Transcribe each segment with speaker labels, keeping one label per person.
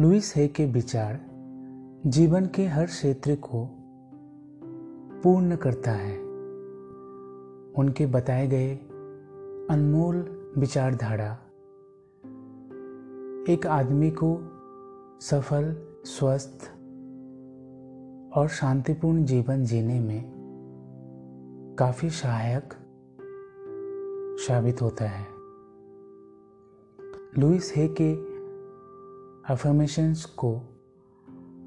Speaker 1: Louis है के विचार जीवन के हर क्षेत्र को पूर्ण करता है। उनके बताए गए अनमोल विचारधारा एक आदमी को सफल, स्वस्थ और शांतिपूर्ण जीवन जीने में काफ़ी सहायक साबित होता है। लुइस हे के अफर्मेशंस को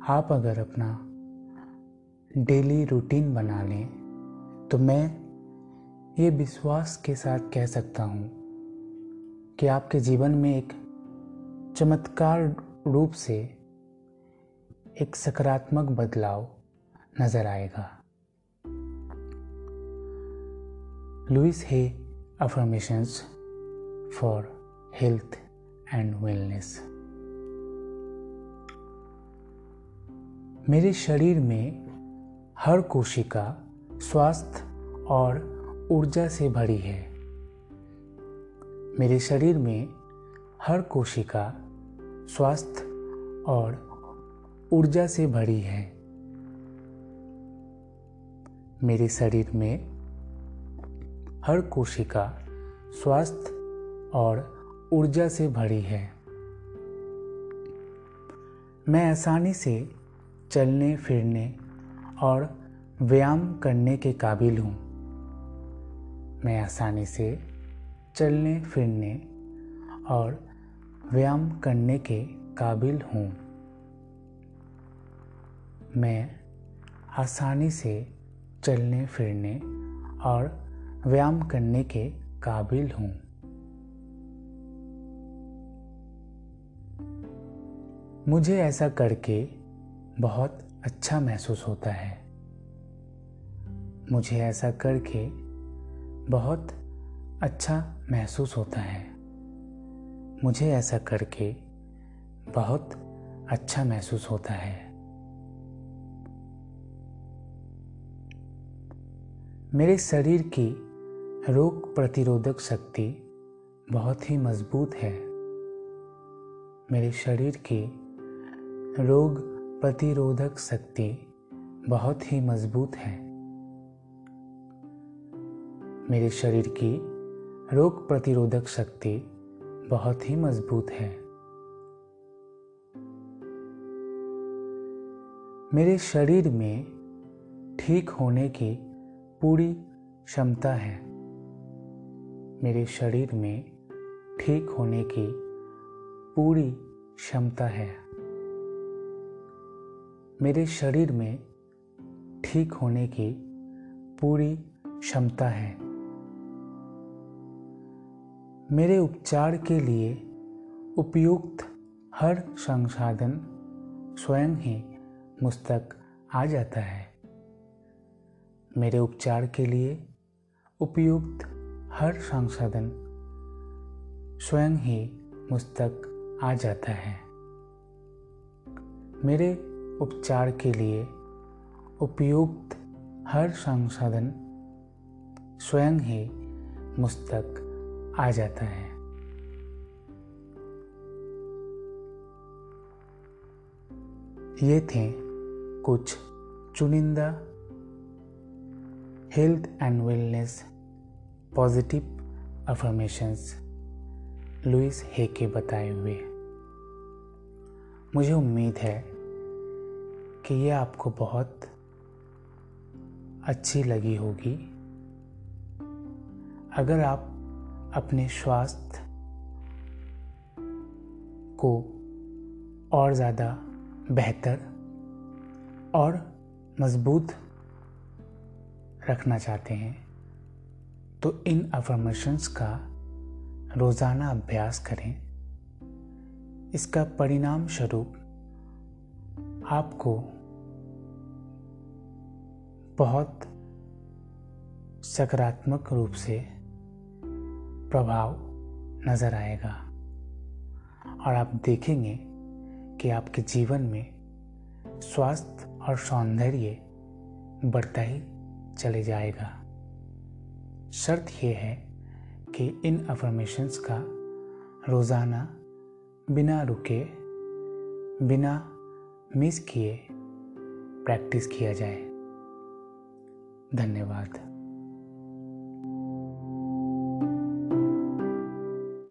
Speaker 1: आप अगर अपना डेली रूटीन बना लें तो मैं ये विश्वास के साथ कह सकता हूँ कि आपके जीवन में एक चमत्कार रूप से एक सकारात्मक बदलाव नज़र आएगा। Louise Hay affirmations for health and wellness मेरे शरीर में हर कोशिका स्वास्थ्य और ऊर्जा से भरी है। मेरे शरीर में हर कोशिका स्वास्थ्य और ऊर्जा से भरी है। मेरे शरीर में हर कोशिका स्वास्थ्य और ऊर्जा से भरी है। मैं आसानी से चलने, फिरने और व्यायाम करने के काबिल हूँ। मैं आसानी से चलने, फिरने और व्यायाम करने के काबिल हूँ। मैं आसानी से चलने, फिरने और व्यायाम करने के काबिल हूँ। मुझे ऐसा करके बहुत अच्छा महसूस होता है। मुझे ऐसा करके बहुत अच्छा महसूस होता है। मुझे ऐसा करके बहुत अच्छा महसूस होता है। मेरे शरीर की रोग प्रतिरोधक शक्ति बहुत ही मज़बूत है। मेरे शरीर की रोग प्रतिरोधक शक्ति बहुत ही मज़बूत है। मेरे शरीर की रोग प्रतिरोधक शक्ति बहुत ही मज़बूत है। मेरे शरीर में ठीक होने की पूरी क्षमता है। मेरे शरीर में ठीक होने की पूरी क्षमता है। मेरे शरीर में ठीक होने की पूरी क्षमता है। मेरे उपचार के लिए उपयुक्त हर संसाधन स्वयं ही मुझ तक आ जाता है। मेरे उपचार के लिए उपयुक्त हर संसाधन स्वयं ही मुझ तक आ जाता है। मेरे उपचार के लिए उपयुक्त हर संसाधन स्वयं ही मुझ तक आ जाता है। ये थे कुछ चुनिंदा health and wellness positive affirmations Louise Hay के बताए हुए। मुझे उम्मीद है कि ये आपको बहुत अच्छी लगी होगी। अगर आप अपने स्वास्थ्य को और ज़्यादा बेहतर और मज़बूत रखना चाहते हैं तो इन अफर्मेशंस का रोज़ाना अभ्यास करें। इसका परिणाम स्वरूप आपको बहुत सकारात्मक रूप से प्रभाव नज़र आएगा। और आप देखेंगे कि आपके जीवन में स्वास्थ्य और सौंदर्य बढ़ता ही चले जाएगा। शर्त यह है कि इन अफर्मेशंस का रोज़ाना बिना रुके, बिना मिस किए प्रैक्टिस किया जाए। धन्यवाद।